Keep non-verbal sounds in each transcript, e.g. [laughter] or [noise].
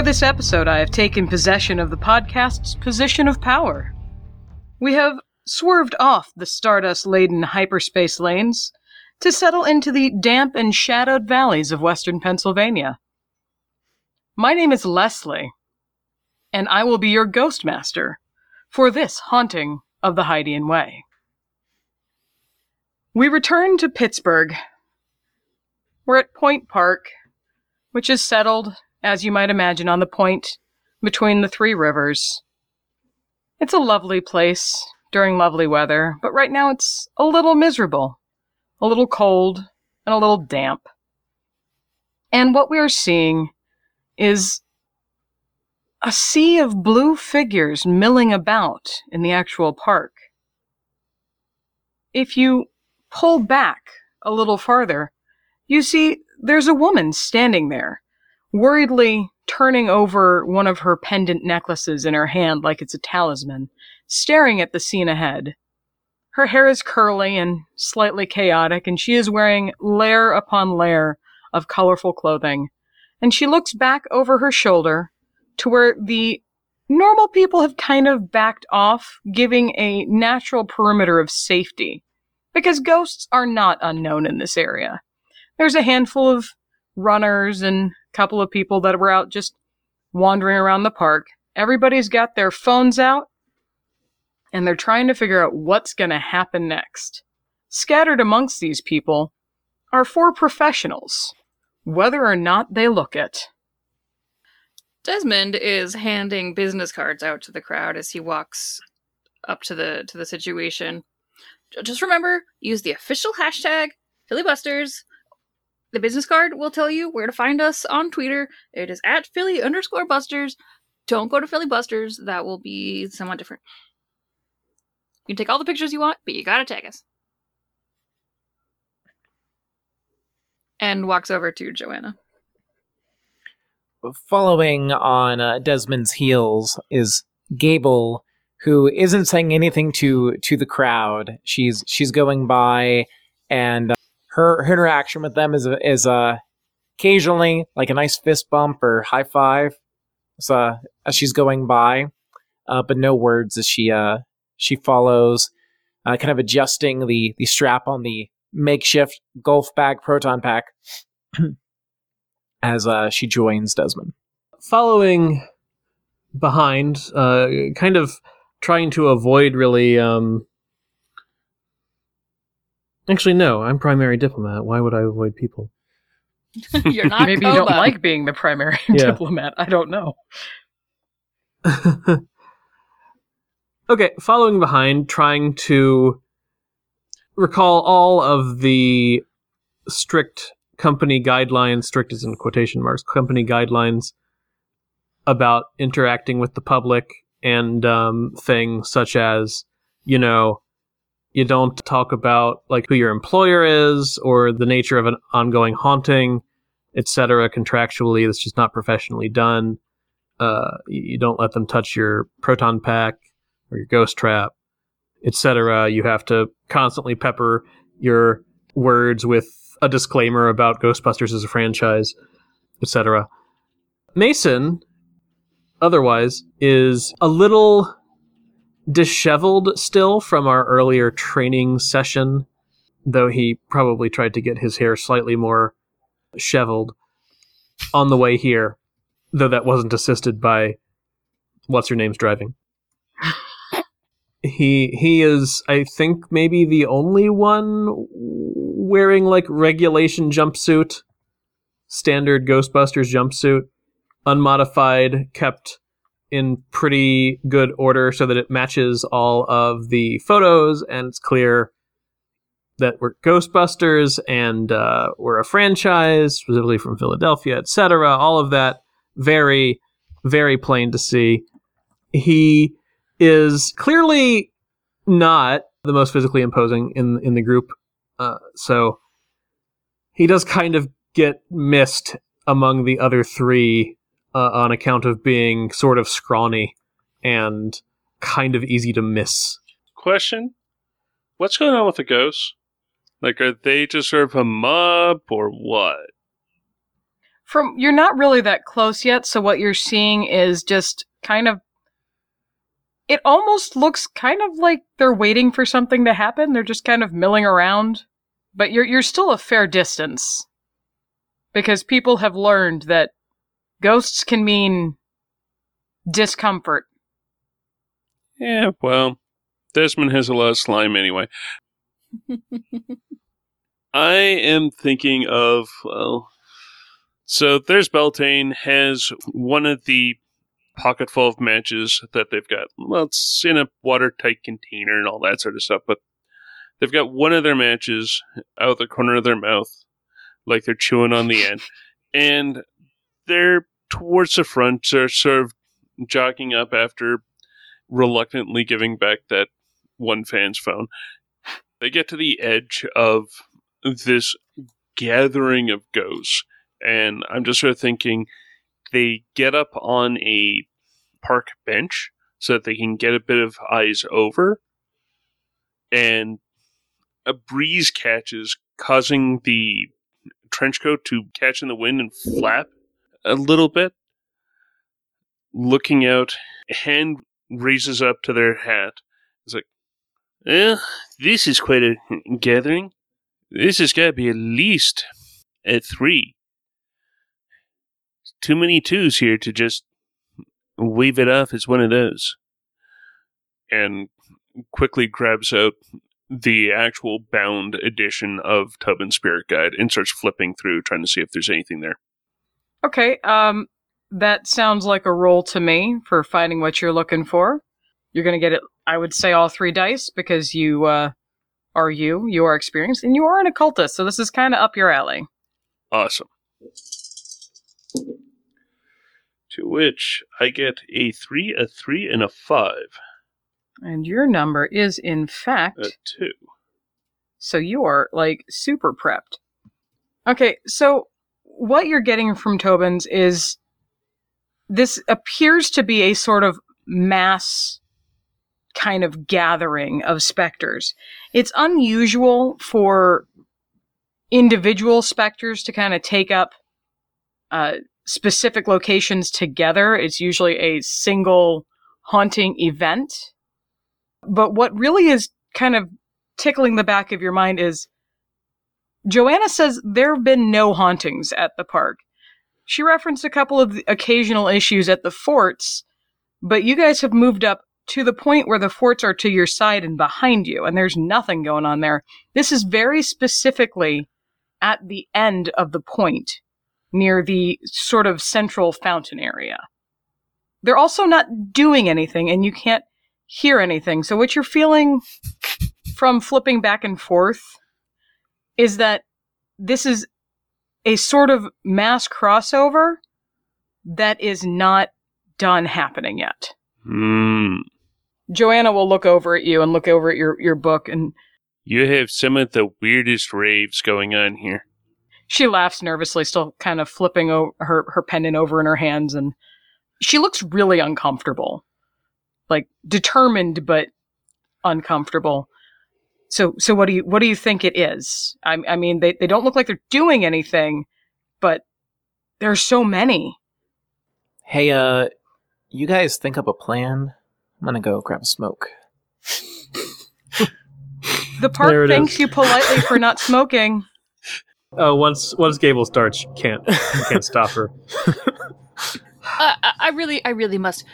For this episode, I have taken possession of the podcast's position of power. We have swerved off the stardust laden hyperspace lanes to settle into the damp and shadowed valleys of western Pennsylvania. My name is Leslie, and I will be your ghost master for this haunting of the Hydian Way. We return to Pittsburgh. We're at Point Park, which is settled, as you might imagine, on the point between the three rivers. It's a lovely place during lovely weather, but right now it's a little miserable, a little cold, and a little damp. And what we are seeing is a sea of blue figures milling about in the actual park. If you pull back a little farther, you see there's a woman standing there, worriedly turning over one of her pendant necklaces in her hand like it's a talisman, staring at the scene ahead. Her hair is curly and slightly chaotic, and she is wearing layer upon layer of colorful clothing. And she looks back over her shoulder to where the normal people have kind of backed off, giving a natural perimeter of safety. Because ghosts are not unknown in this area. There's a handful of runners and couple of people that were out just wandering around the park. Everybody's got their phones out and they're trying to figure out what's going to happen next. Scattered amongst these people are four professionals, whether or not they look it. Desmond is handing business cards out to the crowd as he walks up to the to the situation. Just remember, use the official hashtag Phillybusters. The business card will tell you where to find us on Twitter. It is at Philly underscore Busters. Don't go to Philly Busters. That will be somewhat different. You can take all the pictures you want, but you gotta tag us. And walks over to Joanna following on uh, Desmond's heels is Gable, who isn't saying anything to to the crowd. She's she's going by, and uh, her her interaction with them is is uh occasionally like a nice fist bump or high five, as, uh, as she's going by, uh, but no words as she uh she follows, uh, kind of adjusting the the strap on the makeshift golf bag proton pack. as uh, she joins Desmond. Following behind, uh, kind of trying to avoid really. Um... Actually, no, I'm primary diplomat. Why would I avoid people? [laughs] You're not. Maybe you don't like being the primary [laughs] yeah. diplomat. I don't know. [laughs] okay, following behind, trying to recall all of the strict company guidelines, strict as in quotation marks, company guidelines about interacting with the public and um, things such as, you know, you don't talk about like who your employer is or the nature of an ongoing haunting, etc. Contractually, that's just not professionally done. Uh, you don't let them touch your proton pack or your ghost trap, etc. You have to constantly pepper your words with a disclaimer about Ghostbusters as a franchise, etc. Mason, otherwise, is a little disheveled still from our earlier training session, though he probably tried to get his hair slightly more sheveled on the way here, though that wasn't assisted by what's her name's driving. he he is I think maybe the only one wearing like regulation jumpsuit, standard Ghostbusters jumpsuit, unmodified, kept in pretty good order so that it matches all of the photos and it's clear that we're Ghostbusters and uh, we're a franchise, specifically from Philadelphia, etc. All of that very, very plain to see. He is clearly not the most physically imposing in in the group uh, so he does kind of get missed among the other three uh, on account of being sort of scrawny and kind of easy to miss. Question: What's going on with the ghosts? Like, are they just sort of a mob or what? from you're not really that close yet, so what you're seeing is just kind of it almost looks kind of like they're waiting for something to happen. They're just kind of milling around. But you're you're still a fair distance. Because people have learned that ghosts can mean discomfort. Yeah, well, Desmond has a lot of slime anyway. [laughs] I am thinking of, well, so there's Beltane has one of the pocketful of matches that they've got. Well, it's in a watertight container and all that sort of stuff, but they've got one of their matches out the corner of their mouth, like they're chewing on the end, [laughs] and they're towards the front, they're sort of jogging up after reluctantly giving back that one fan's phone. They get to the edge of this gathering of ghosts, and I'm just sort of thinking they get up on a park bench so that they can get a bit of eyes over, and a breeze catches, causing the trench coat to catch in the wind and flap a little bit. Looking out, hand raises up to their hat. It's like, well, this is quite a gathering. This has got to be at least at three. Too many twos here to just wave it off as one of those. And quickly grabs out the actual bound edition of Tobin's Spirit Guide and starts flipping through, trying to see if there's anything there. Okay, um, that sounds like a roll to me for finding what you're looking for. You're gonna get it, I would say, all three dice because you uh, are you, you are experienced, and you are an occultist, so this is kind of up your alley. Awesome. To which I get a three, a three, and a five. And your number is, in fact, A two. so you are like super prepped. Okay, so what you're getting from Tobin's is this appears to be a sort of mass kind of gathering of specters. It's unusual for individual specters to kind of take up uh, specific locations together. It's usually a single haunting event. But what really is kind of tickling the back of your mind is Joanna says there have been no hauntings at the park. She referenced a couple of occasional issues at the forts, but you guys have moved up to the point where the forts are to your side and behind you, and there's nothing going on there. This is very specifically at the end of the point, near the sort of central fountain area. They're also not doing anything, and you can't hear anything. So, what you're feeling from flipping back and forth is that this is a sort of mass crossover that is not done happening yet. Hmm. Joanna will look over at you and look over at your, your book, and You have some of the weirdest raves going on here. she laughs nervously, still kind of flipping o- her, her pendant over in her hands, and she looks really uncomfortable. Like, determined, but uncomfortable. So, so what do you, what do you think it is? I, I mean, they, they don't look like they're doing anything, but there are so many. Hey, uh, you guys think up a plan? I'm gonna go grab a smoke. The [laughs] park There thanks is. you politely for not [laughs] smoking. Oh, once once Gable starts, you can't you can't stop her. [laughs] Uh, I I really, I really must.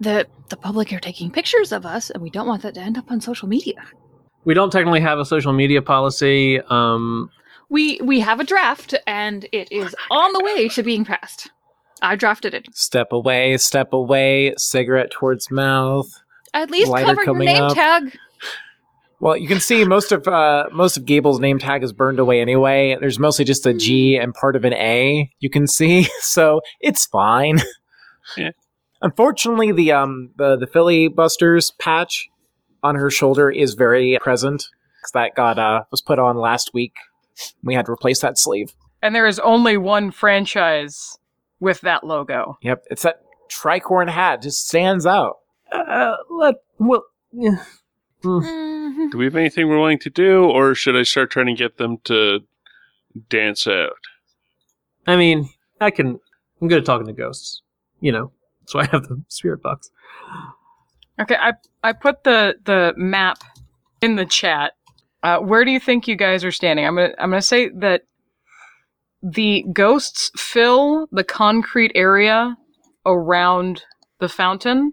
The the public are taking pictures of us, and we don't want that to end up on social media. We don't technically have a social media policy. Um, We we have a draft, and it is on the way to being passed. I drafted it. Step away, step away, cigarette towards mouth. At least Lighter cover your name up. tag. Well, you can see most of uh, most of Gable's name tag is burned away anyway. There's mostly just a G and part of an A. You can see, [laughs] so it's fine. Yeah. Unfortunately, the um the the Philly Busters patch on her shoulder is very present 'cause that got uh was put on last week. We had to replace that sleeve. And there is only one franchise with that logo. Yep, it's that tricorn hat just stands out. uh, let well, yeah. Mhm. Do we have anything we're willing to do, or should I start trying to get them to dance out? I mean, I can. I'm good at talking to ghosts. You know, so I have the spirit box. Okay, I I put the the map in the chat. Uh, where do you think you guys are standing? I'm gonna I'm gonna say that the ghosts fill the concrete area around the fountain.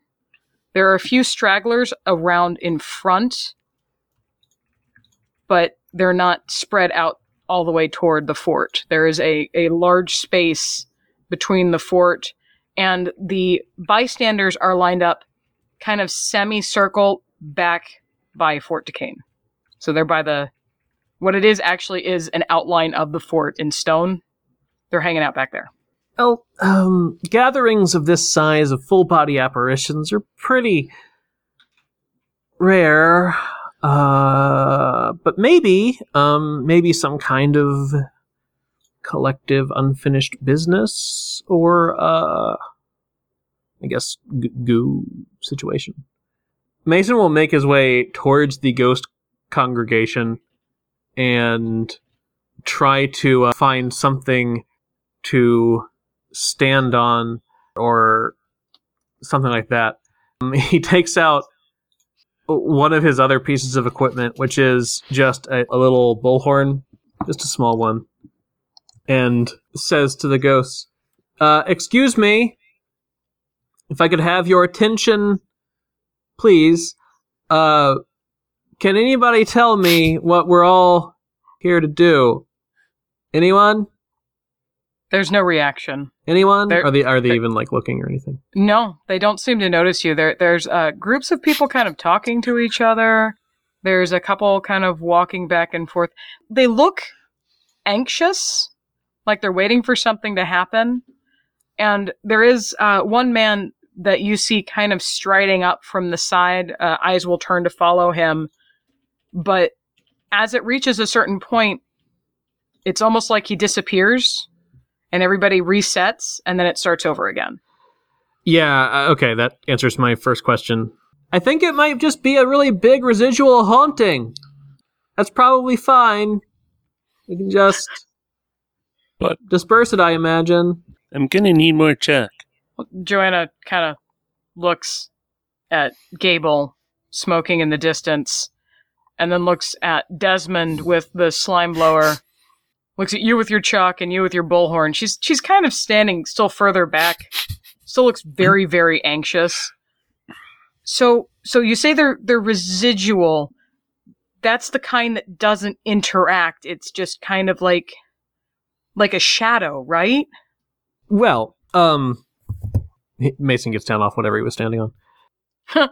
There are a few stragglers around in front, but they're not spread out all the way toward the fort. There is a, a large space between the fort and the bystanders are lined up kind of semicircle back by Fort Duquesne. So they're by the what it is actually is an outline of the fort in stone. They're hanging out back there. Well, um, gatherings of this size of full body apparitions are pretty rare. Uh, but maybe, um, maybe some kind of collective unfinished business or, uh, I guess, goo situation. Mason will make his way towards the ghost congregation and try to uh, find something to stand on or something like that. Um, [laughs] he takes out one of his other pieces of equipment, which is just a, a little bullhorn, just a small one, and says to the ghosts, uh, Excuse me, if I could have your attention, please. Uh, can anybody tell me what we're all here to do? Anyone? There's no reaction. Anyone? There- are they are they even like looking or anything? No, they don't seem to notice you. There, there's uh, groups of people kind of talking to each other. There's a couple kind of walking back and forth. They look anxious, like they're waiting for something to happen. And there is uh, one man that you see kind of striding up from the side. Uh, eyes will turn to follow him, but as it reaches a certain point, it's almost like he disappears, and everybody resets, and then it starts over again. Yeah, uh, okay, that answers my first question. I think it might just be a really big residual haunting. That's probably fine. We can just But- disperse it, I imagine. I'm gonna need more chalk. Joanna kind of looks at Gable smoking in the distance and then looks at Desmond with the slime blower. Looks at you with your chalk and you with your bullhorn. She's she's kind of standing still further back. Still looks very very anxious. So so you say they're they're residual. That's the kind that doesn't interact. It's just kind of like like a shadow, right? Well, um, Mason gets down off whatever he was standing on.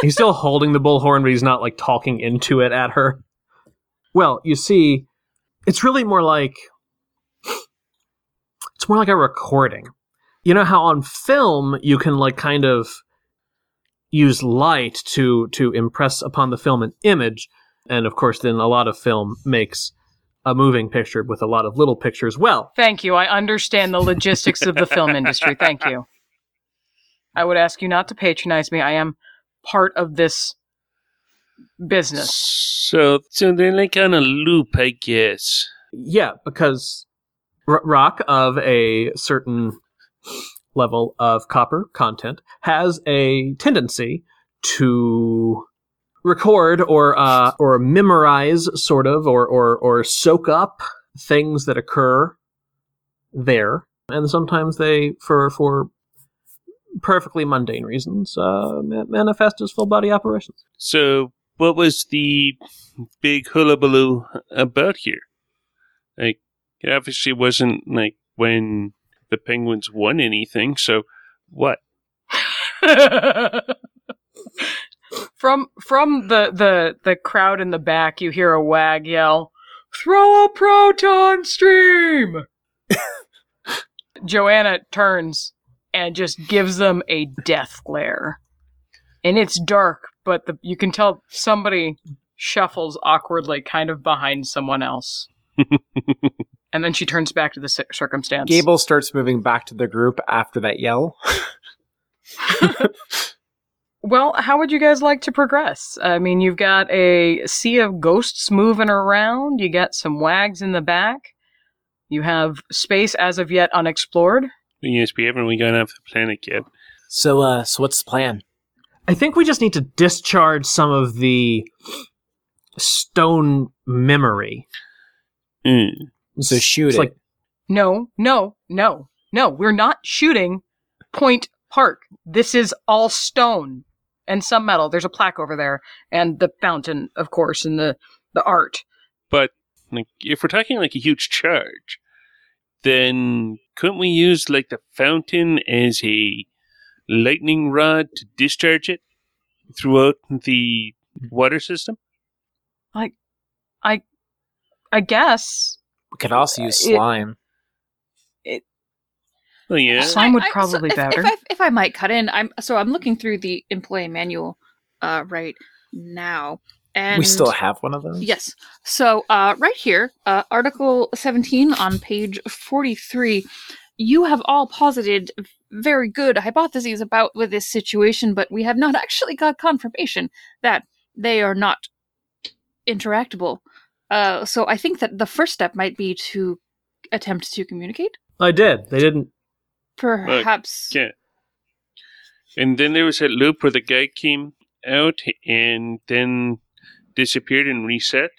he's still [laughs] holding the bullhorn, but he's not like talking into it at her. Well, you see, it's really more like it's more like a recording. You know how on film you can like kind of use light to to impress upon the film an image, and of course, then a lot of film makes a moving picture with a lot of little pictures. Well, Thank you. I understand the logistics of the film industry. Thank you. I would ask you not to patronize me. I am part of this business. So, so they're like on a loop, I guess. Yeah, because r- rock of a certain level of copper content has a tendency to record or uh, or memorize, sort of, or or or soak up things that occur there, and sometimes they, for for perfectly mundane reasons, uh, manifest as full body apparitions. So, what was the big hullabaloo about here? Like, it obviously wasn't like when the Penguins won anything. So, what? [laughs] from from the, the the crowd in the back, you hear a wag yell, "Throw a proton stream!" Joanna turns and just gives them a death glare, and it's dark, but the, you can tell somebody shuffles awkwardly, kind of behind someone else. [laughs] and then she turns back to the circumstance. Gable starts moving back to the group after that yell. [laughs] Well, how would you guys like to progress? I mean, you've got a sea of ghosts moving around. You got some wags in the back. You have space as of yet unexplored. Yes, we haven't really gone off the planet yet. So, uh, so what's the plan? I think we just need to discharge some of the stone memory. Mm. So shoot It's it. like No, no, no, no. We're not shooting Point Park. This is all stone and some metal. There's a plaque over there, and the fountain, of course, and the the art. But like, if we're talking like a huge charge, then couldn't we use like the fountain as a lightning rod to discharge it throughout the water system? I I I guess we could also use it- slime. Well, yeah. Slime would I- probably if, better. If I, if I might cut in, I'm so I'm looking through the employee manual uh, right now, and we still have one of those. Yes. So, uh, right here, uh, Article 17 on page 43, you have all posited very good hypotheses about with this situation, but we have not [laughs] actually got confirmation that they are not interactable. Uh, so I think that the first step might be to attempt to communicate. I did. They didn't. Perhaps. Yeah. And then there was that loop where the guy came out and then disappeared and reset.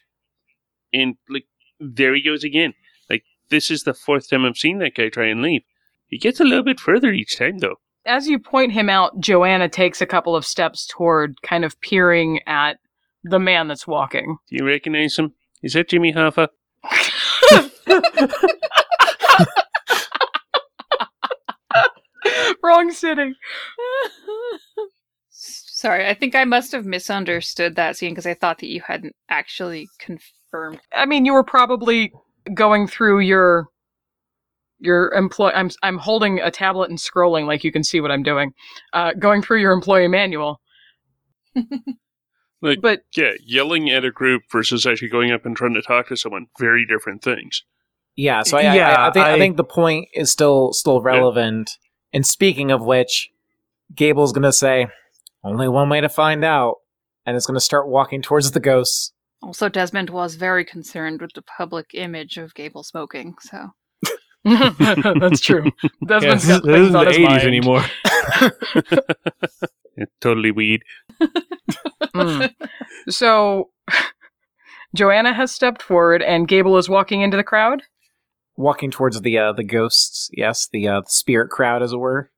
And like there he goes again. Like this is the fourth time I've seen that guy try and leave. He gets a little bit further each time though. as you point him out, Joanna takes a couple of steps toward kind of peering at the man that's walking. Do you recognize him? Is that Jimmy Hoffa? [laughs] [laughs] [laughs] [laughs] Wrong city. Sorry, I think I must have misunderstood that scene because I thought that you hadn't actually confirmed. I mean, you were probably going through your your employ. I'm I'm holding a tablet and scrolling, like you can see what I'm doing. Uh, going through your employee manual. [laughs] Like- but Yeah, yelling at a group versus actually going up and trying to talk to someone. Very different things. Yeah, so I, I- Yeah, I, I think I, I- think the point is still still relevant. And speaking of which, Gable's gonna say, "Only one way to find out," and is gonna start walking towards the ghosts. Also, Desmond was very concerned with the public image of Gable smoking, so. [laughs] that's true. Yeah, Desmond's this, got this things isn't on the his 80s mind. anymore. [laughs] It's totally weed. Mm. So, [laughs] Joanna has stepped forward, and Gable is walking into the crowd. Walking towards the uh, the ghosts, yes, the uh, spirit crowd, as it were.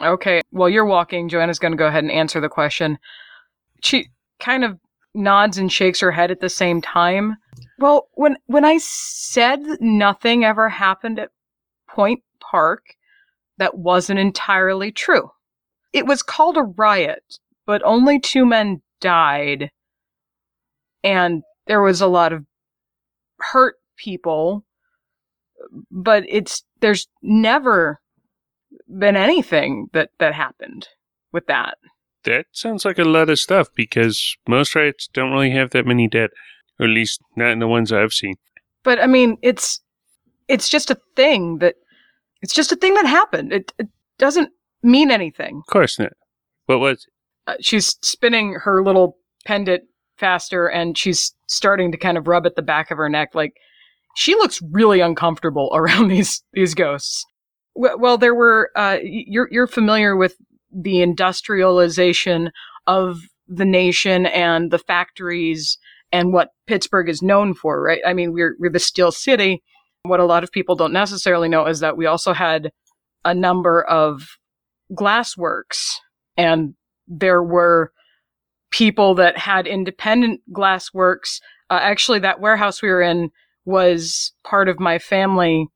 Okay, while you're walking, Joanna's going to go ahead and answer the question. She kind of nods and shakes her head at the same time. Well, when when I said nothing ever happened at Point Park, that wasn't entirely true. It was called a riot, but only two men died, and there was a lot of hurt people. But it's there's never been anything that that happened with that. That sounds like a lot of stuff because most riots don't really have that many dead. Or at least not in the ones I've seen. But I mean, it's it's just a thing that it's just a thing that happened. It, it doesn't mean anything. Of course not. What was it? Uh, she's spinning her little pendant faster, and she's starting to kind of rub at the back of her neck. Like she looks really uncomfortable [laughs] around these these ghosts. Well, there were. Uh, you're you're familiar with the industrialization of the nation and the factories and what Pittsburgh is known for, right? I mean, we're we're the steel city. What a lot of people don't necessarily know is that we also had a number of glassworks, and there were people that had independent glassworks. Uh, actually, that warehouse we were in was part of my family.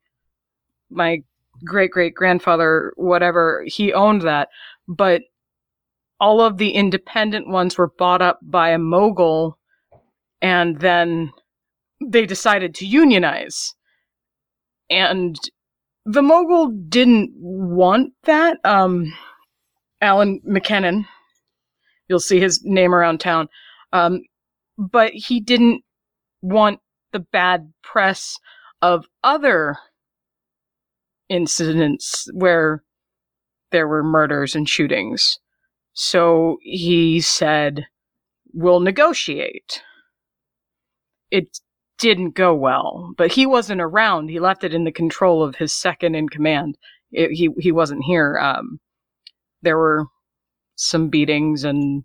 My great great grandfather, whatever, he owned that, but all of the independent ones were bought up by a mogul and then they decided to unionize. And the mogul didn't want that. Um, Alan McKinnon, you'll see his name around town, um, but he didn't want the bad press of other incidents where there were murders and shootings. So he said, We'll negotiate. It didn't go well. But he wasn't around. He left it in the control of his second in command. It, he he wasn't here. Um, there were some beatings and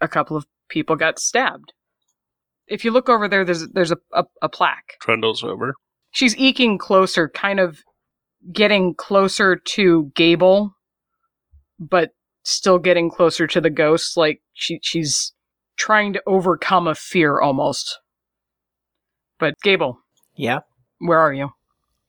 a couple of people got stabbed. If you look over there, there's there's a, a, a plaque. Trundles over. She's eking closer, kind of getting closer to Gable, but still getting closer to the ghost. Like she she's trying to overcome a fear almost. But Gable, Yeah, where are you?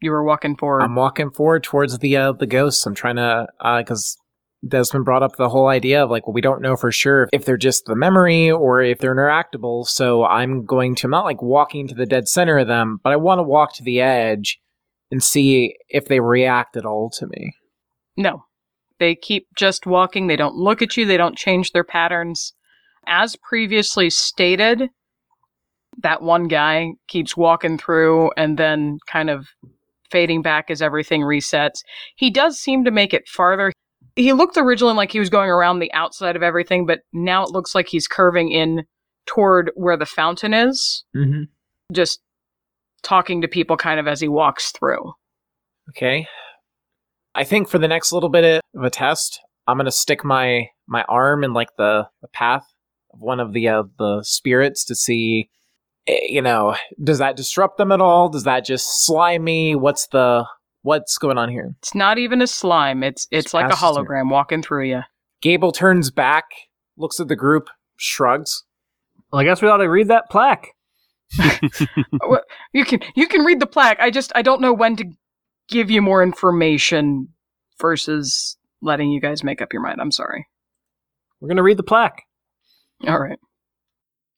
You were walking forward. I'm walking forward towards the uh, the ghosts. I'm trying to because Desmond brought up the whole idea of like, well, we don't know for sure if they're just the memory or if they're interactable. So I'm going to I'm not like walking to the dead center of them, but I want to walk to the edge and see if they react at all to me. No. They keep just walking. They don't look at you. They don't change their patterns. As previously stated, that one guy keeps walking through and then kind of fading back as everything resets. He does seem to make it farther. He looked originally like he was going around the outside of everything, but now it looks like he's curving in toward where the fountain is, Mm-hmm. just talking to people kind of as he walks through. Okay. I think for the next little bit of a test, I'm gonna stick my my arm in like the, the path of one of the uh, the spirits to see, eh, you know, does that disrupt them at all? Does that just slime me? What's the what's going on here? It's not even a slime. It's it's Just like a passes through. hologram walking through you. Gable turns back, looks at the group, shrugs. Well, I guess we ought to read that plaque. [laughs] You can you can read the plaque. I just I don't know when to give you more information versus letting you guys make up your mind. I'm sorry. We're gonna read the plaque. All right.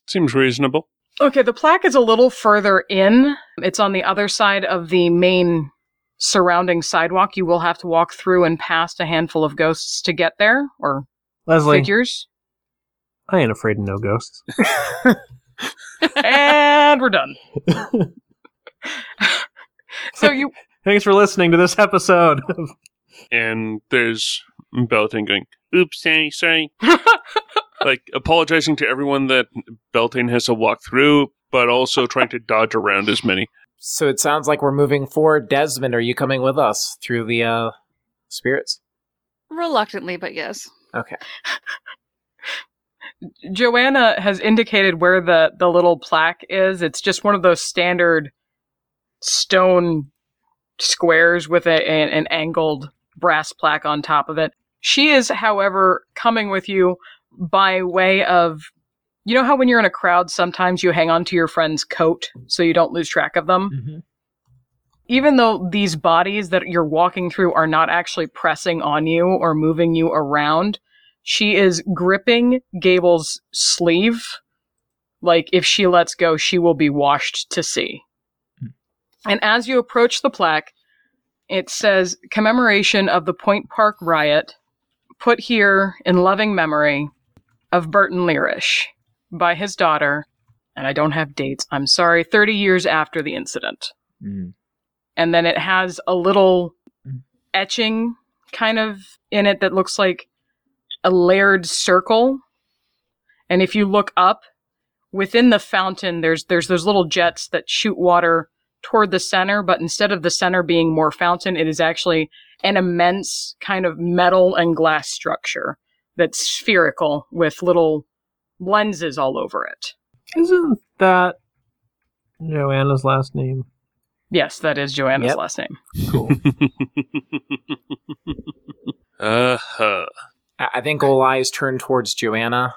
Seems reasonable. Okay, the plaque is a little further in. It's on the other side of the main surrounding sidewalk. You will have to walk through and past a handful of ghosts to get there or Leslie, figures. I ain't afraid of no ghosts. [laughs] and we're done. [laughs] so you Thanks for listening to this episode. And there's Beltane going, oops, sorry, sorry. [laughs] like apologizing to everyone that Beltane has to walk through, but also trying to dodge around as many. So it sounds like we're moving forward. Desmond, are you coming with us through the uh, spirits? Reluctantly, but yes. Okay. [laughs] Joanna has indicated where the, the little plaque is. It's just one of those standard stone squares with a, an, an angled brass plaque on top of it. She is, however, coming with you by way of you know how when you're in a crowd, sometimes you hang on to your friend's coat so you don't lose track of them? Mm-hmm. even though these bodies that you're walking through are not actually pressing on you or moving you around, she is gripping Gable's sleeve. Like, if she lets go, she will be washed to sea. And as you approach the plaque, it says commemoration of the Point Park riot, put here in loving memory of Burton Learish by his daughter, and I don't have dates, I'm sorry, 30 years after the incident Mm. and then it has a little etching kind of in it that looks like a layered circle. And if you look up within the fountain, there's there's those little jets that shoot water toward the center, but instead of the center being more fountain, it is actually an immense kind of metal and glass structure that's spherical with little lenses all over it. Isn't that Joanna's last name? Yes, that is Joanna's Yep. last name. Cool. [laughs] uh-huh. I I think all eyes turn towards Joanna.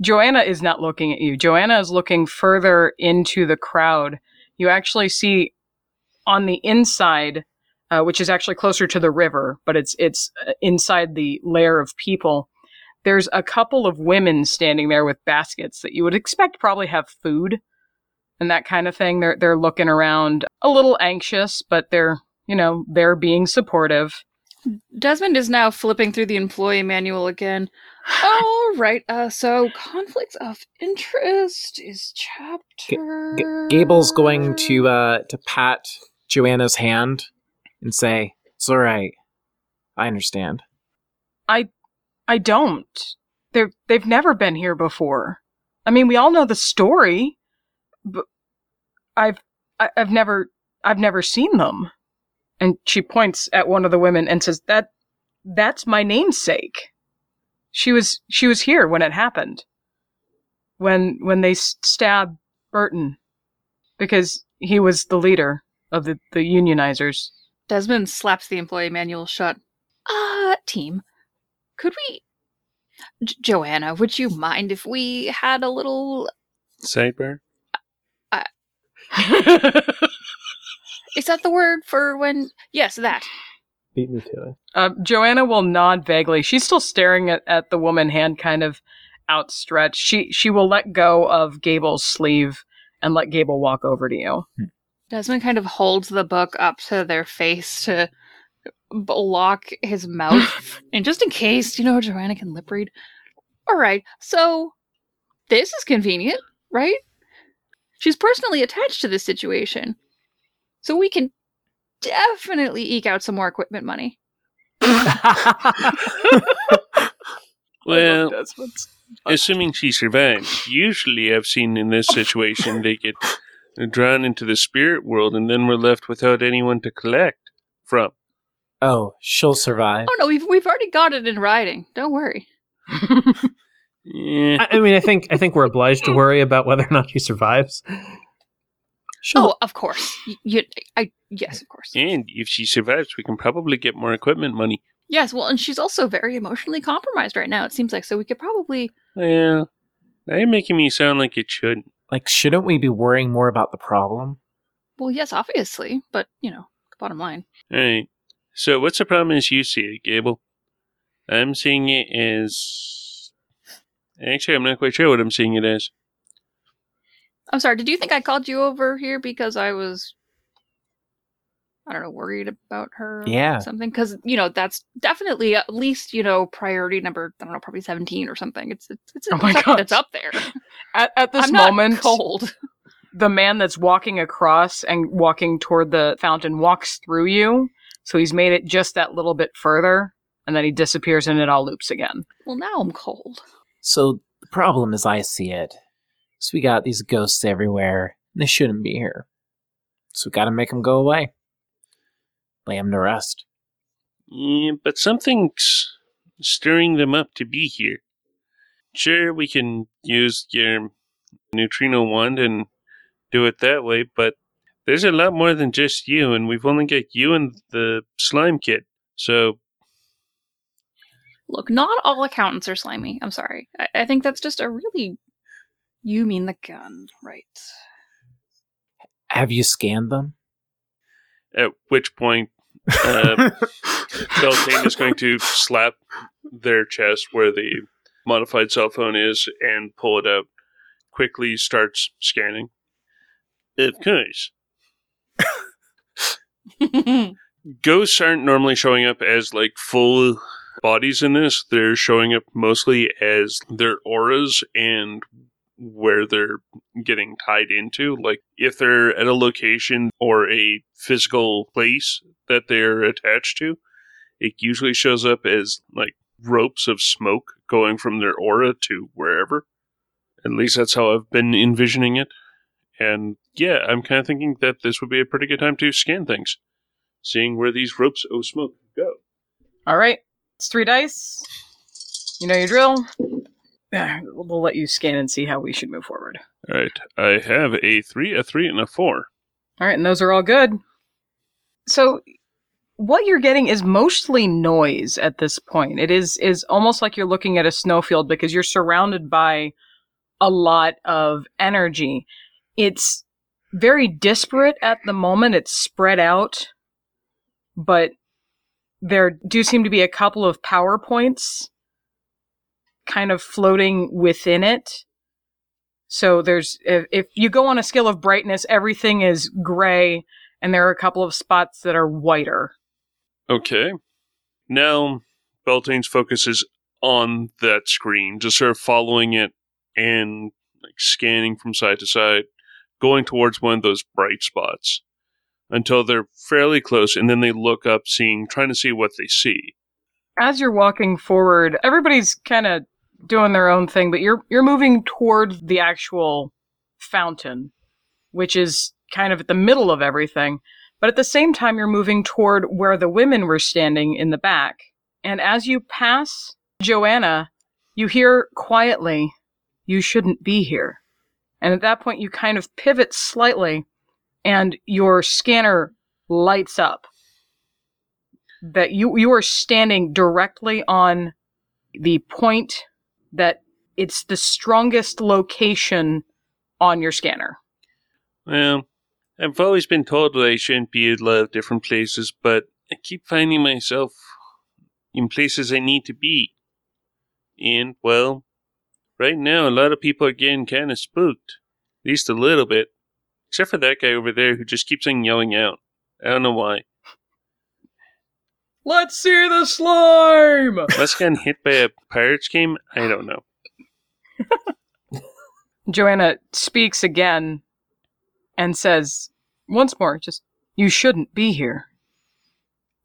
Joanna is not looking at you. Joanna is looking further into the crowd. You actually see on the inside, uh, which is actually closer to the river, but it's it's uh, inside the layer of people. There's a couple of women standing there with baskets that you would expect probably have food and that kind of thing. They're they're looking around a little anxious, but they're you know they're being supportive. Desmond is now flipping through the employee manual again. [sighs] All right, uh, so conflicts of interest is chapter. G- Gable's going to uh, to pat Joanna's hand and say, "It's all right. I understand." I don't. They're they've never been here before. I mean, we all know the story, but I've I- I've never I've never seen them. And she points at one of the women and says that that's my namesake. She was she was here when it happened. When when they stabbed Burton because he was the leader of the the unionizers. Desmond slaps the employee manual shut. Uh, team, could we. J- Joanna, would you mind if we had a little. Sidebar. [laughs] Is that the word for when. Yes, that. Beat me to it. Uh, Joanna will nod vaguely. She's still staring at, at the woman, hand kind of outstretched. She she will let go of Gable's sleeve and let Gable walk over to you. Desmond kind of holds the book up to their face to block his mouth. [laughs] and just in case, you know, Joanna can lip read. All right, so this is convenient, right? She's personally attached to this situation. So we can definitely eke out some more equipment money. [laughs] [laughs] Well, Desmond's. assuming she survives, usually I've seen in this situation they get drawn into the spirit world and then we're left without anyone to collect from. Oh, she'll survive. Oh no, we've we've already got it in writing. Don't worry. Yeah. I, I mean, I think I think we're obliged to hmm. worry about whether or not he survives. She'll, Oh, of course. Y- You, I yes, of course. And if she survives, we can probably get more equipment money. Yes, well, and she's also very emotionally compromised right now. It seems like so we could probably. Well, they're making me sound like it shouldn't. like, shouldn't we be worrying more about the problem? Well, yes, obviously, but you know, bottom line. Alright. So what's the problem as you see it, Gable? I'm seeing it as actually I'm not quite sure what I'm seeing it as. I'm sorry. Did you think I called you over here because I was, I don't know, worried about her? or Yeah. something. Because you know that's definitely at least you know priority number. I don't know, probably seventeen or something. It's it's it's, Oh my it's, up, it's up there. [laughs] At, at this I'm not moment, cold. the man that's walking across and walking toward the fountain walks through you. So he's made it just that little bit further, and then he disappears and it all loops again. Well, now I'm cold. So the problem, as I see it, is we got these ghosts everywhere. And they shouldn't be here. So we got to make them go away. Lay them to rest. Yeah, but something's stirring them up to be here. Sure, we can use your neutrino wand and do it that way, but there's a lot more than just you, and we've only got you and the slime kid. So, Look, not all accountants are slimy. I'm sorry. I, I think that's just a really. You mean the gun, right? Have you scanned them? at which point, uh, [laughs] Beltane is going to slap their chest where the modified cell phone is and pull it out. Quickly starts scanning. Of course. [laughs] Ghosts aren't normally showing up as like full bodies in this. They're showing up mostly as their auras and where they're getting tied into. Like if they're at a location or a physical place that they're attached to, it usually shows up as like ropes of smoke going from their aura to wherever. At least that's how I've been envisioning it. And yeah, I'm kind of thinking that this would be a pretty good time to scan things, seeing where these ropes of smoke go. All right, it's three dice. You know your drill. We'll let you scan and see how we should move forward. All right, I have a three, a three, and a four. All right, and those are all good. So, what you're getting is mostly noise at this point. It is is almost like you're looking at a snowfield because you're surrounded by a lot of energy. It's very disparate at the moment. It's spread out, but there do seem to be a couple of power points kind of floating within it. So there's if, if you go on a scale of brightness, everything is gray, and there are a couple of spots that are whiter. Okay. Now, Beltane's focus is on that screen, just sort of following it and like scanning from side to side, going towards one of those bright spots until they're fairly close, and then they look up, seeing, trying to see what they see. As you're walking forward, everybody's kind of doing their own thing, but you're you're moving toward the actual fountain, which is kind of at the middle of everything. But at the same time, you're moving toward where the women were standing in the back. And as you pass Joanna, you hear quietly, You shouldn't be here. And at that point, you kind of pivot slightly, and your scanner lights up. That you, you are standing directly on the point that it's the strongest location on your scanner. Well, I've always been told that I shouldn't be at a lot of different places, but I keep finding myself in places I need to be. And, well, right now a lot of people are getting kind of spooked. At least a little bit. Except for that guy over there who just keeps on yelling out. I don't know why. Let's see the slime! [laughs] Must have gotten hit by a Pirates game? I don't know. Joanna speaks again and says, once more, just, you shouldn't be here.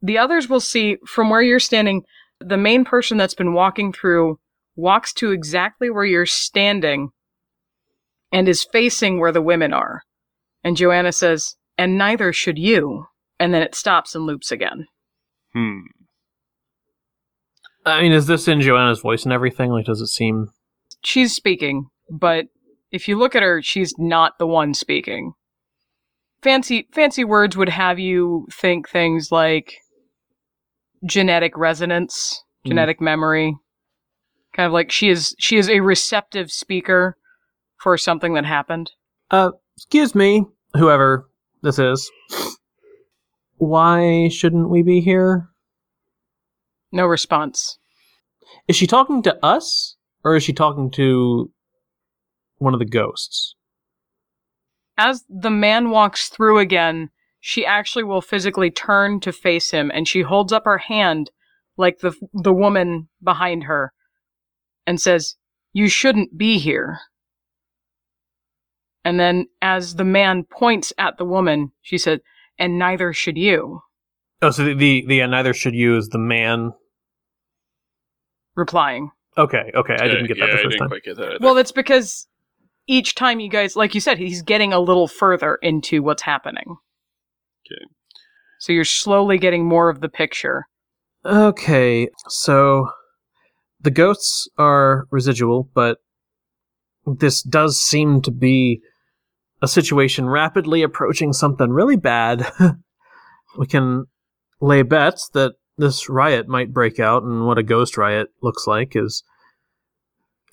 The others will see from where you're standing, the main person that's been walking through walks to exactly where you're standing and is facing where the women are. And Joanna says, and neither should you. And then it stops and loops again. Hmm. I mean, is this in Joanna's voice and everything? Like, does it seem? She's speaking, but if you look at her, she's not the one speaking. Fancy fancy words would have you think things like genetic resonance, Hmm. genetic memory. Kind of like she is she is a receptive speaker for something that happened. Uh, excuse me, whoever this is. Why shouldn't we be here? No response. Is she talking to us, or is she talking to one of the ghosts? As the man walks through again, she actually will physically turn to face him and she holds up her hand like the the woman behind her and says, "You shouldn't be here." And then as the man points at the woman, she said, "And neither should you." Oh, so the the, the uh, neither should you is the man. Replying. Okay, okay, I didn't get that yeah, the I first didn't time. quite get that. Well, that's because each time you guys, like you said, he's getting a little further into what's happening. Okay. So you're slowly getting more of the picture. Okay, so the ghosts are residual, but this does seem to be a situation rapidly approaching something really bad. [laughs] we can lay bets that this riot might break out, and what a ghost riot looks like is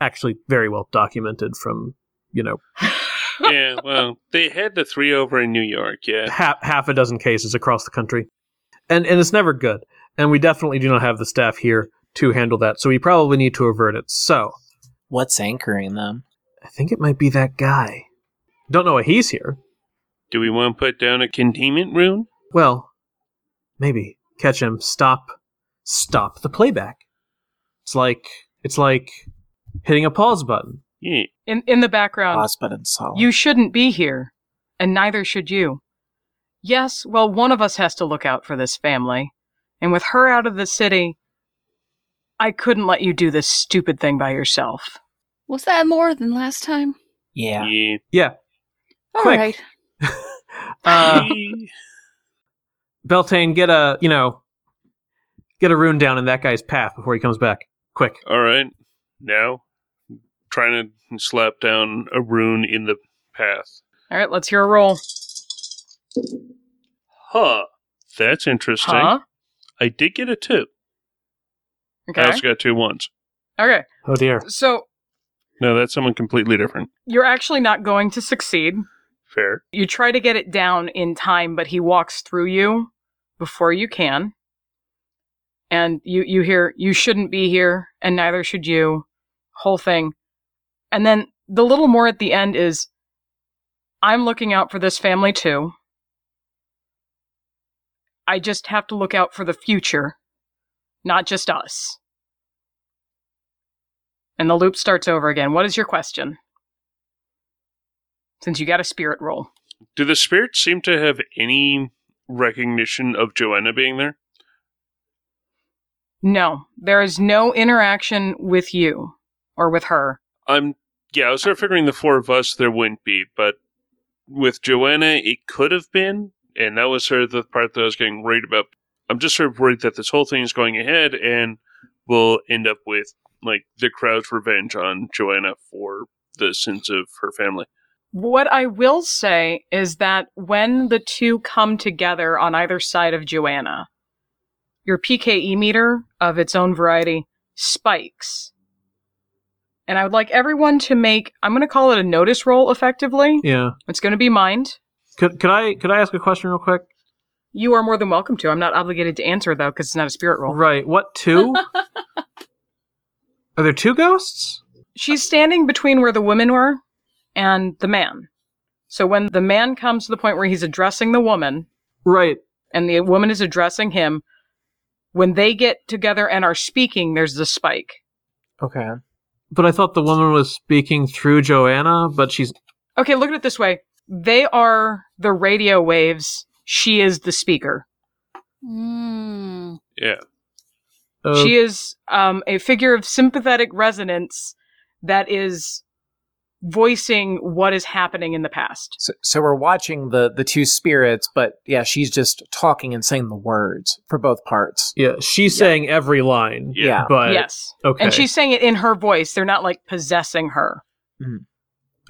actually very well documented from, you know, [laughs] yeah, well, they had the three over in New York, yeah. half, half a dozen cases across the country. And, and it's never good. And we definitely do not have the staff here to handle that, so we probably need to avert it. So, What's anchoring them? I think it might be that guy. Don't know why he's here. Do we want to put down a containment rune? Well, maybe catch him. Stop, stop the playback. It's like it's like hitting a pause button. Yeah. In in the background, Pause button solid. you shouldn't be here, and neither should you. Yes, well, one of us has to look out for this family, and with her out of the city, I couldn't let you do this stupid thing by yourself. Was that more than last time? yeah. Yeah. Yeah. All Quick. right. [laughs] Uh, Beltane, get a you know, get a rune down in that guy's path before he comes back. Quick. All right. Now, trying to slap down a rune in the path. All right, let's hear a roll. Huh. That's interesting. Huh? I did get a two. I Okay. also got two ones. Okay. Oh dear. So No, that's someone completely different. you're actually not going to succeed. Fair. You try to get it down in time, but he walks through you before you can. And you, you hear, you shouldn't be here, and neither should you. Whole thing. And then the little more at the end is, I'm looking out for this family too. I just have to look out for the future, not just us. And the loop starts over again. What is your question? Since you got a spirit roll. Do the spirits seem to have any recognition of Joanna being there? No, there is no interaction with you or with her. I'm yeah, I was sort of figuring the four of us there wouldn't be, but with Joanna, it could have been, and that was sort of the part that I was getting worried about. I'm just sort of worried that this whole thing is going ahead and we'll end up with like the crowd's revenge on Joanna for the sins of her family. What I will say is that when the two come together on either side of Joanna, your PKE meter of its own variety spikes. And I would like everyone to make, I'm going to call it a notice roll effectively. Yeah. It's going to be mind. Could could I could I ask a question real quick? You are more than welcome to. I'm not obligated to answer though because it's not a spirit roll. Right. What two? [laughs] Are there two ghosts? She's standing between where the women were and the man. So when the man comes to the point where he's addressing the woman Right. and the woman is addressing him, when they get together and are speaking, there's the spike. Okay. But I thought the woman was speaking through Joanna, but she's Okay, look at it this way. They are the radio waves. She is the speaker. Mm. Yeah. uh, She is um, a figure of sympathetic resonance that is voicing what is happening in the past. So, so we're watching the the two spirits, but yeah, she's just talking and saying the words for both parts. yeah, she's saying every line. Yeah. But yes. okay. And she's saying it in her voice. They're not like possessing her.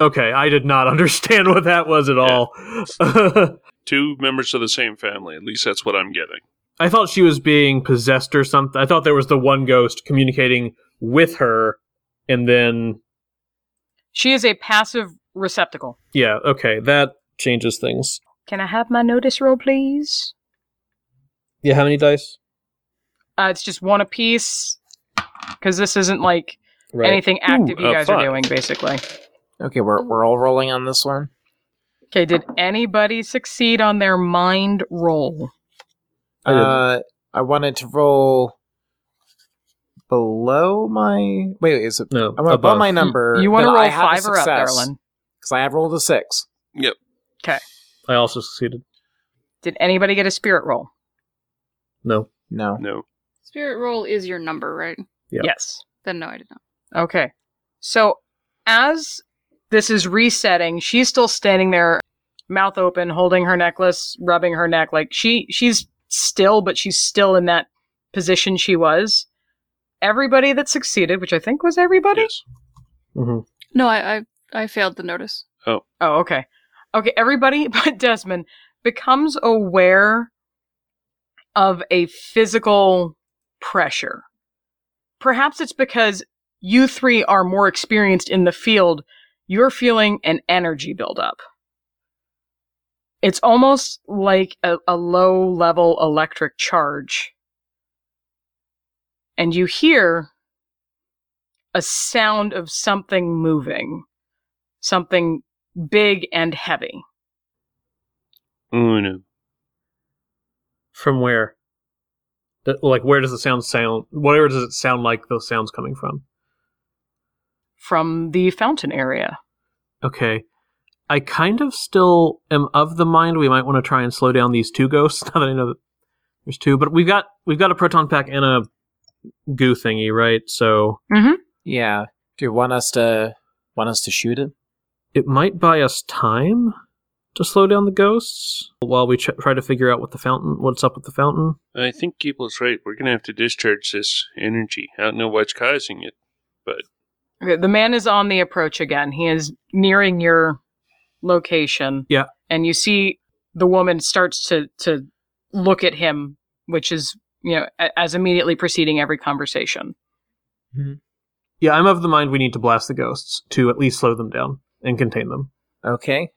Okay, I did not [laughs] understand what that was at all. [laughs] Two members of the same family. At least that's what I'm getting. I thought she was being possessed or something. I thought there was the one ghost communicating with her and then She is a passive receptacle. yeah, okay, that changes things. Can I have my notice roll, please? Yeah, how many dice? Uh, it's just one apiece. Because this isn't like Right. anything active Ooh, you uh, guys five. are doing, basically. Okay, we're we're all rolling on this one. Okay, did anybody succeed on their mind roll? I didn't. Uh, I wanted to roll below my wait. Is it? No, I want above my number. you want to roll five or up, success, darling? Because I have rolled a six. Yep. Okay. I also succeeded. Did anybody get a spirit roll? No. No. No. Spirit roll is your number, right? Yeah. Yes. Then no, I did not. Okay. So as this is resetting, she's still standing there, mouth open, holding her necklace, rubbing her neck. Like she she's still, but she's still in that position she was. Everybody that succeeded, which I think was everybody. Yes. hmm No, I I, I failed the notice. Oh. Oh, okay. Okay, everybody [laughs] but Desmond becomes aware of a physical pressure. Perhaps it's because you three are more experienced in the field, you're feeling an energy buildup. It's almost like a, a low level electric charge. And you hear a sound of something moving. Something big and heavy. Oh. From where? The- like, where does the sound sound? Where does it sound like those sounds coming from? From the fountain area. Okay. I kind of still am of the mind we might want to try and slow down these two ghosts [laughs] now that I know that there's two. But we've got we've got a proton pack and a goo thingy, right? So mm-hmm. Yeah. Do you want us to want us to shoot it? it might buy us time to slow down the ghosts while we ch- try to figure out what the fountain, what's up with the fountain. I think Gable's right. We're gonna have to discharge this energy. I don't know what's causing it. Okay, the man is on the approach again. He is nearing your location. Yeah. And you see the woman starts to to look at him, which is, you know, a- as immediately preceding every conversation. Yeah, I'm of the mind we need to blast the ghosts to at least slow them down and contain them. Okay.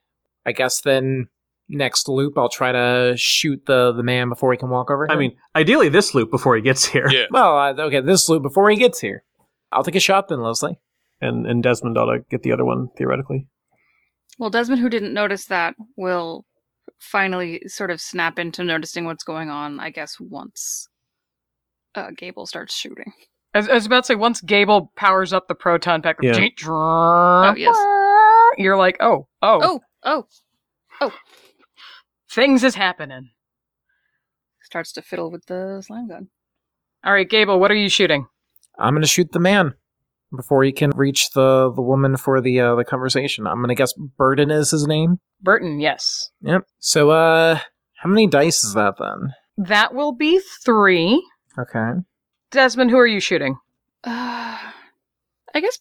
I guess then next loop I'll try to shoot the the man before he can walk over. I mean, ideally this loop before he gets here. Yeah. well, uh, okay, this loop before he gets here. I'll take a shot then, Leslie. And and Desmond ought to get the other one theoretically. Well, Desmond, who didn't notice that, will finally sort of snap into noticing what's going on. I guess once uh, Gable starts shooting. I was about to say, once Gable powers up the proton pack, Yeah. oh, yes. you're like, oh, oh, Oh, oh! things is happening. Starts to fiddle with the slam gun. All right, Gable, what are you shooting? I'm gonna shoot the man. Before he can reach the the woman for the uh, the conversation. I'm gonna guess Burton is his name. Burton, yes. Yep. So uh, how many dice is that then? That will be three. Okay. Desmond, who are you shooting? Uh, I guess.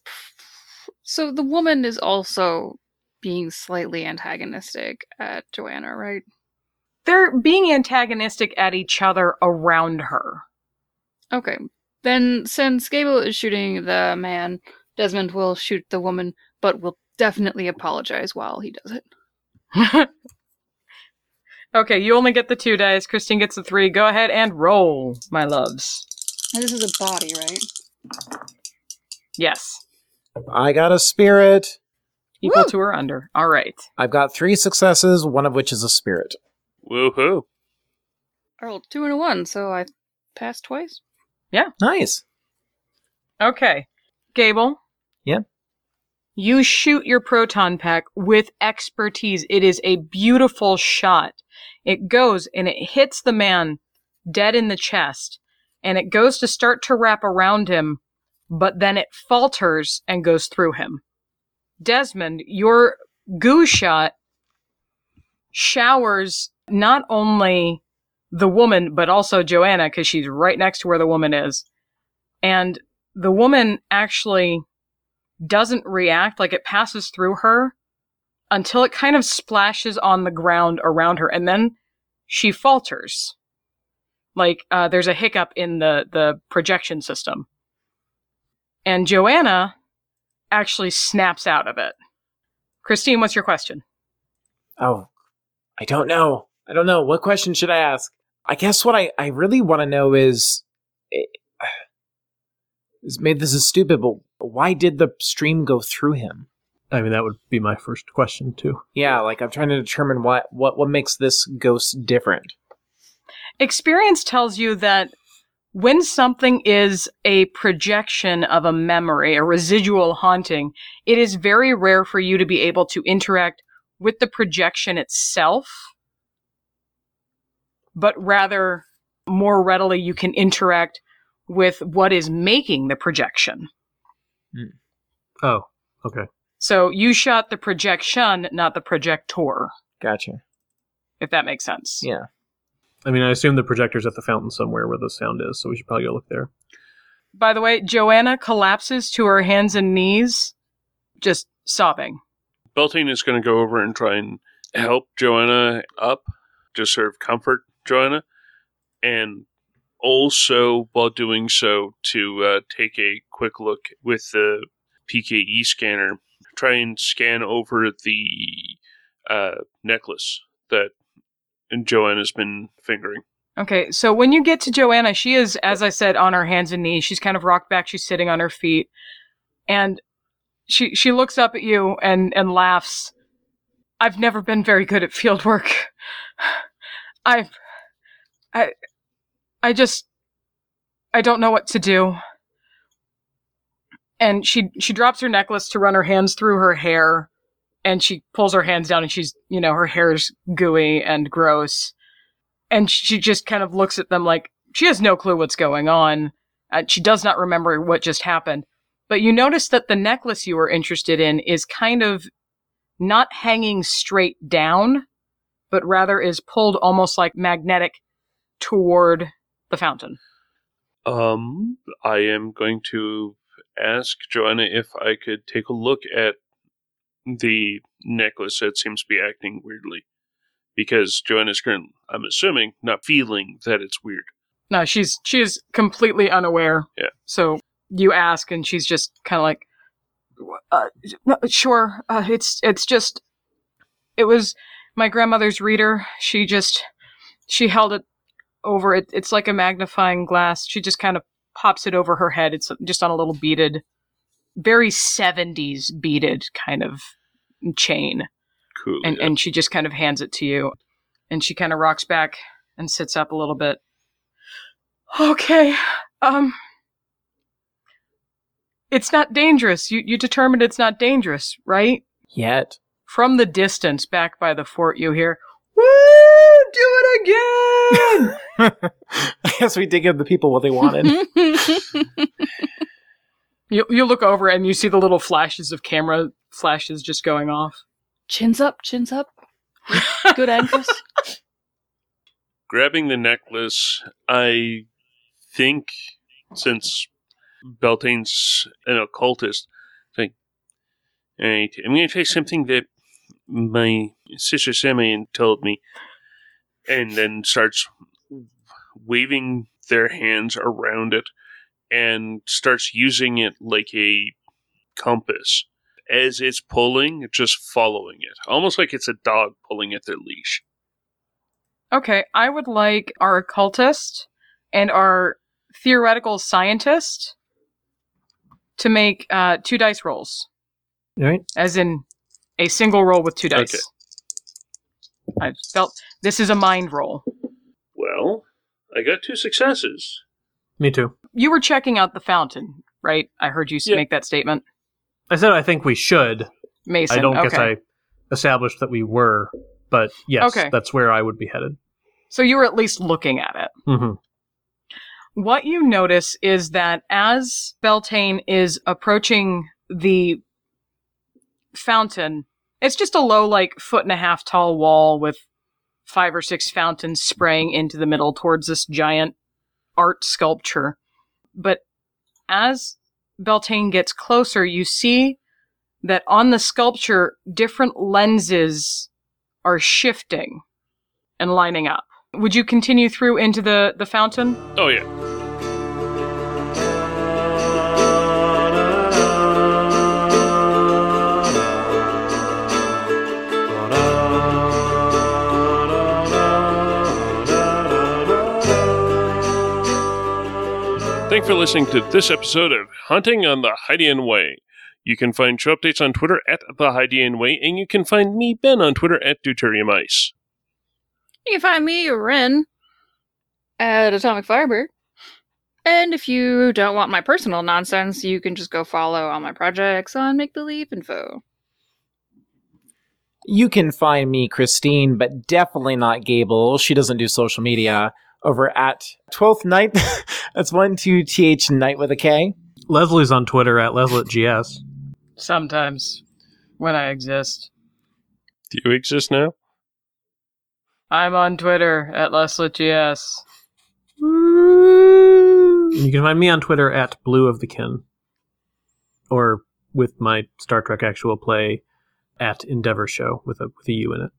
So the woman is also being slightly antagonistic at Joanna, right? They're being antagonistic at each other around her. Okay. Then, since Gable is shooting the man, Desmond will shoot the woman, but will definitely apologize while he does it. [laughs] okay, you only get the two dice. Christine gets the three. Go ahead and roll, my loves. And this is a body, right? Yes. I got a spirit. Equal Woo! to or under. All right. I've got three successes, one of which is a spirit. Woohoo! I rolled two and a one, so I passed twice. Nice. Okay. Gable. Yeah? You shoot your proton pack with expertise. It is a beautiful shot. It goes and it hits the man dead in the chest, and it goes to start to wrap around him, but then it falters and goes through him. Desmond, your goo shot showers not only the woman, but also Joanna, because she's right next to where the woman is. And the woman actually doesn't react, like it passes through her until it kind of splashes on the ground around her, and then she falters. Like uh, there's a hiccup in the, the projection system. And Joanna actually snaps out of it. Christine, what's your question? Oh, I don't know. I don't know. What question should I ask? I guess what I, I really want to know is, eh, is maybe this is stupid, but why did the stream go through him? I mean, that would be my first question too. Yeah, like I'm trying to determine what what what makes this ghost different. Experience tells you that when something is a projection of a memory, a residual haunting, it is very rare for you to be able to interact with the projection itself, but rather more readily you can interact with what is making the projection. Mm. Oh, okay. So you shot the projection, not the projector, Gotcha. if that makes sense. Yeah. I mean, I assume the projector's at the fountain somewhere where the sound is, so we should probably go look there. By the way, Joanna collapses to her hands and knees, just sobbing. Beltane is going to go over and try and help Joanna up, just sort of comfort Joanna, and also while doing so to uh, take a quick look with the PKE scanner, try and scan over the uh, necklace that Joanna's been fingering. Okay, so when you get to Joanna, she is, as I said, on her hands and knees. She's kind of rocked back. She's sitting on her feet, and she she looks up at you and and laughs. I've never been very good at field work. [laughs] I've I I just I don't know what to do. And she she drops her necklace to run her hands through her hair and she pulls her hands down and she's, you know, her hair's gooey and gross. And she just kind of looks at them like she has no clue what's going on. Uh, she does not remember what just happened. But you notice that the necklace you were interested in is kind of not hanging straight down, but rather is pulled almost like magnetic toward the fountain. Um, I am going to ask Joanna if I could take a look at the necklace that seems to be acting weirdly. Because Joanna's currently, I'm assuming, not feeling that it's weird. No, she's she is completely unaware. Yeah. So you ask, and she's just kind of like, uh, no, "Sure, uh, it's it's just, it was my grandmother's reader. She just she held it over it. It's like a magnifying glass. She just kind of pops it over her head. It's just on a little beaded, very seventies beaded kind of chain." Cool. and yeah. and she just kind of hands it to you and she kind of rocks back and sits up a little bit okay um it's not dangerous you you determined it's not dangerous right Yet. from the distance back by the fort you hear woo do it again [laughs] [laughs] I guess we did give the people what they wanted. [laughs] You you look over and you see the little flashes of camera flashes just going off. Chins up, chins up. Good Angus. Grabbing the necklace, I think since Beltane's an occultist, think, alright, I'm going to try something that my sister Samian told me, and then starts waving their hands around it and starts using it like a compass. As it's pulling, just following it, almost like it's a dog pulling at their leash. Okay, I would like our occultist and our theoretical scientist to make uh, two dice rolls, All right. as in a single roll with two dice. Okay. I felt this is a mind roll. Well, I got two successes. Me too. You were checking out the fountain, right? I heard you Yeah. make that statement, I said I think we should. Mason. I don't okay. guess I established that we were, but yes, Okay. that's where I would be headed. So you were at least looking at it. hmm What you notice is that as Beltane is approaching the fountain, it's just a low, like, foot and a half tall wall with five or six fountains spraying into the middle towards this giant art sculpture. But as Beltane gets closer, you see that on the sculpture, different lenses are shifting and lining up. Would you continue through into the, the fountain? Oh, yeah. Thanks for listening to this episode of Hunting on the Hydian Way. You can find show updates on Twitter at the Hydian Way, and you can find me, Ben, on Twitter at Deuterium Ice. You can find me, Ren, at Atomic Firebird. And if you don't want my personal nonsense, you can just go follow all my projects on Make Believe Info. You can find me, Christine, but definitely not Gable. She doesn't do social media. Over at 12th Night. [laughs] That's one, two, TH Night with a K. Leslie's on Twitter at LesletGS. Sometimes. When I exist. Do you exist now? I'm on Twitter at LesletGS. You can find me on Twitter at Blue of the Kin, or with my Star Trek actual play at Endeavour Show with a with a U in it.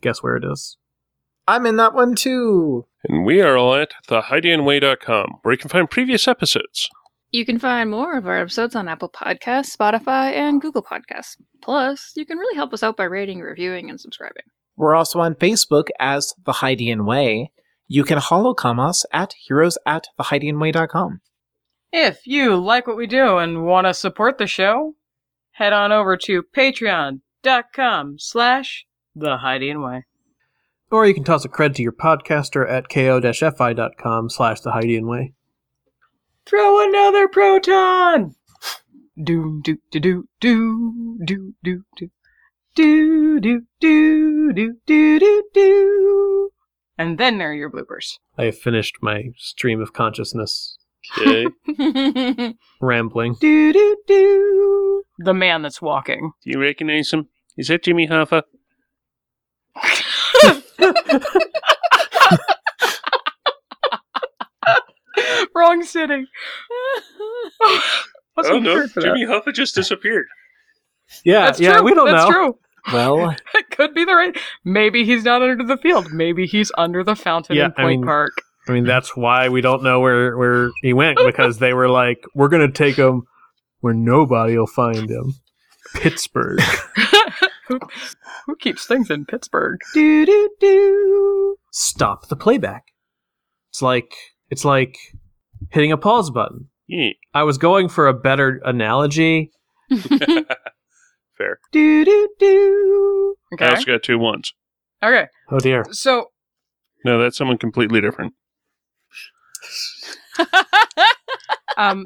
Guess where it is? I'm in that one too. And we are all at thehydianway.com, where you can find previous episodes. You can find more of our episodes on Apple Podcasts, Spotify, and Google Podcasts. Plus, you can really help us out by rating, reviewing, and subscribing. We're also on Facebook as The Hydian Way. You can holocom us at heroes at thehydianway.com. If you like what we do and want to support the show, head on over to patreon.com slash the Hydian Way. Or you can toss a cred to your podcaster at ko-fi.com slash the Hydian Way. Throw another proton! Do do do do do do do do do do do do do do do and then there are your bloopers. I have finished my stream of consciousness Okay. [laughs] Rambling. Do do do. The man that's walking. Do you recognize him? Is that Jimmy Hoffa? [laughs] [laughs] Wrong city. Wasn't oh no, prepared for that. Jimmy Hoffa just disappeared. Yeah, That's yeah, true. we don't That's know. true. Well, [laughs] It could be the right. Maybe he's not under the field. Maybe he's under the fountain Yeah, in I Point mean- Park. I mean, that's why we don't know where, where he went because they were like, we're going to take him where nobody will find him. Pittsburgh. [laughs] who, who keeps things in Pittsburgh? Do do do. Stop the playback. It's like, it's like hitting a pause button. Yeah, I was going for a better analogy. [laughs] fair. Do do do. Okay. I Okay. also got two ones. Okay. Oh dear. So No, that's someone completely different. [laughs] um,